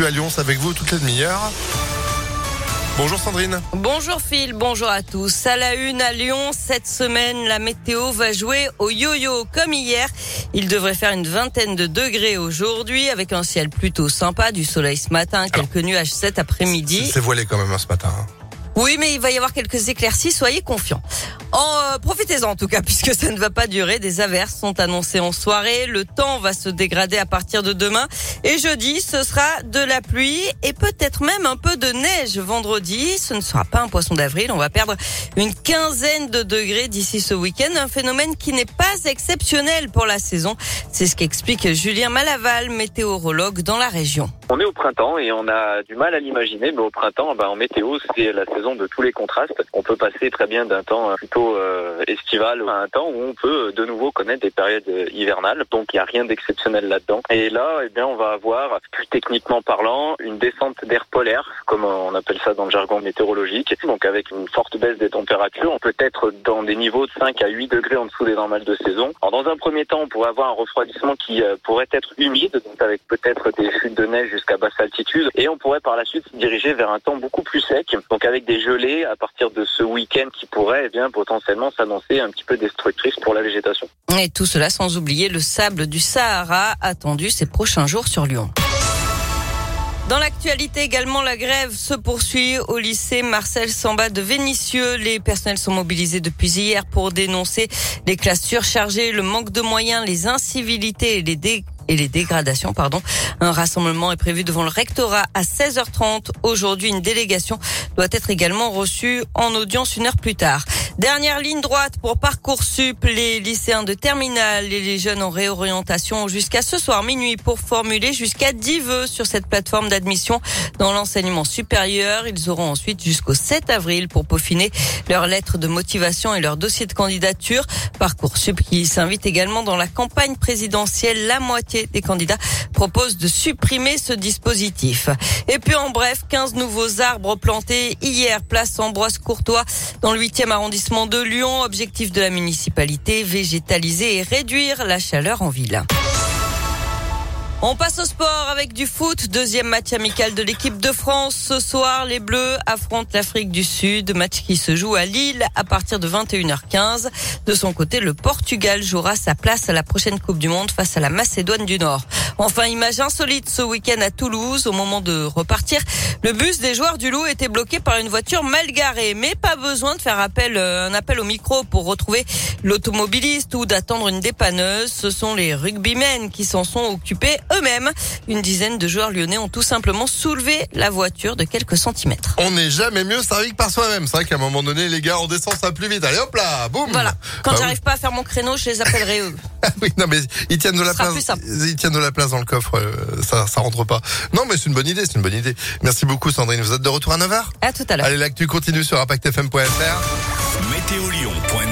l'actu à Lyon, c'est avec vous toutes les demi-heures. Bonjour Sandrine. Bonjour Phil, bonjour à tous. À la une à Lyon, cette semaine, la météo va jouer au yo-yo comme hier. Il devrait faire une vingtaine de degrés aujourd'hui avec un ciel plutôt sympa, du soleil ce matin, quelques nuages cet après-midi. C'est voilé quand même hein, ce matin. hein. Oui, mais il va y avoir quelques éclaircies, soyez confiants. En, euh, profitez-en en tout cas, puisque ça ne va pas durer. Des averses sont annoncées en soirée. Le temps va se dégrader à partir de demain. Et jeudi, ce sera de la pluie et peut-être même un peu de neige vendredi. Ce ne sera pas un poisson d'avril. On va perdre une quinzaine de degrés d'ici ce week-end. Un phénomène qui n'est pas exceptionnel pour la saison. C'est ce qu'explique Julien Malaval, météorologue dans la région. On est au printemps et on a du mal à l'imaginer, mais au printemps, ben, en météo, c'est la saison de tous les contrastes. On peut passer très bien d'un temps plutôt euh, estival à un temps où on peut de nouveau connaître des périodes euh, hivernales. Donc il n'y a rien d'exceptionnel là-dedans. Et là, eh bien, on va avoir, plus techniquement parlant, une descente d'air polaire, comme on appelle ça dans le jargon météorologique. Donc avec une forte baisse des températures, on peut être dans des niveaux de 5 à 8 degrés en dessous des normales de saison. Alors dans un premier temps, on pourrait avoir un refroidissement qui euh, pourrait être humide, donc avec peut-être des chutes de neige jusqu'à basse altitude. Et on pourrait par la suite se diriger vers un temps beaucoup plus sec, donc avec des gelées à partir de ce week-end qui pourrait eh bien, potentiellement s'annoncer un petit peu destructrice pour la végétation. Et tout cela sans oublier le sable du Sahara attendu ces prochains jours sur Lyon. Dans l'actualité également, la grève se poursuit au lycée Marcel Samba de Vénissieux. Les personnels sont mobilisés depuis hier pour dénoncer les classes surchargées, le manque de moyens, les incivilités et les dégradations. Un rassemblement est prévu devant le rectorat à 16h30. Aujourd'hui, une délégation doit être également reçue en audience une heure plus tard. Dernière ligne droite pour Parcoursup. Les lycéens de terminale et les jeunes en réorientation jusqu'à ce soir minuit pour formuler jusqu'à 10 vœux sur cette plateforme d'admission dans l'enseignement supérieur. Ils auront ensuite jusqu'au 7 avril pour peaufiner leurs lettres de motivation et leur dossier de candidature. Parcoursup qui s'invite également dans la campagne présidentielle. La moitié des candidats proposent de supprimer ce dispositif. Et puis en bref, 15 nouveaux arbres plantés hier, place Ambroise Courtois dans le 8e arrondissement de Lyon. Objectif de la municipalité, végétaliser et réduire la chaleur en ville. On passe au sport avec du foot. Deuxième match amical de l'équipe de France. Ce soir, les Bleus affrontent l'Afrique du Sud. Match qui se joue à Lille à partir de 21h15. De son côté, le Portugal jouera sa place à la prochaine Coupe du Monde face à la Macédoine du Nord. Enfin, image insolite ce week-end à Toulouse. Au moment de repartir, le bus des joueurs du Loup était bloqué par une voiture mal garée. Mais pas besoin de faire appel, un appel au micro pour retrouver l'automobiliste ou d'attendre une dépanneuse. Ce sont les rugbymen qui s'en sont occupés eux-mêmes. Une dizaine de joueurs lyonnais ont tout simplement soulevé la voiture de quelques centimètres. On n'est jamais mieux servi que par soi-même. C'est vrai qu'à un moment donné, les gars, on descend ça plus vite. Allez hop là, boum Voilà. Quand Bah j'arrive pas à faire mon créneau, je les appellerai eux. oui, non mais ils tiennent de la place. Ils tiennent de la place dans le coffre. euh, Ça, ça rentre pas. Non, mais c'est une bonne idée. C'est une bonne idée. Merci beaucoup, Sandrine. Vous êtes de retour à 9h À tout à l'heure. Allez, l'actu continue sur impactfm.fr. Météolion.net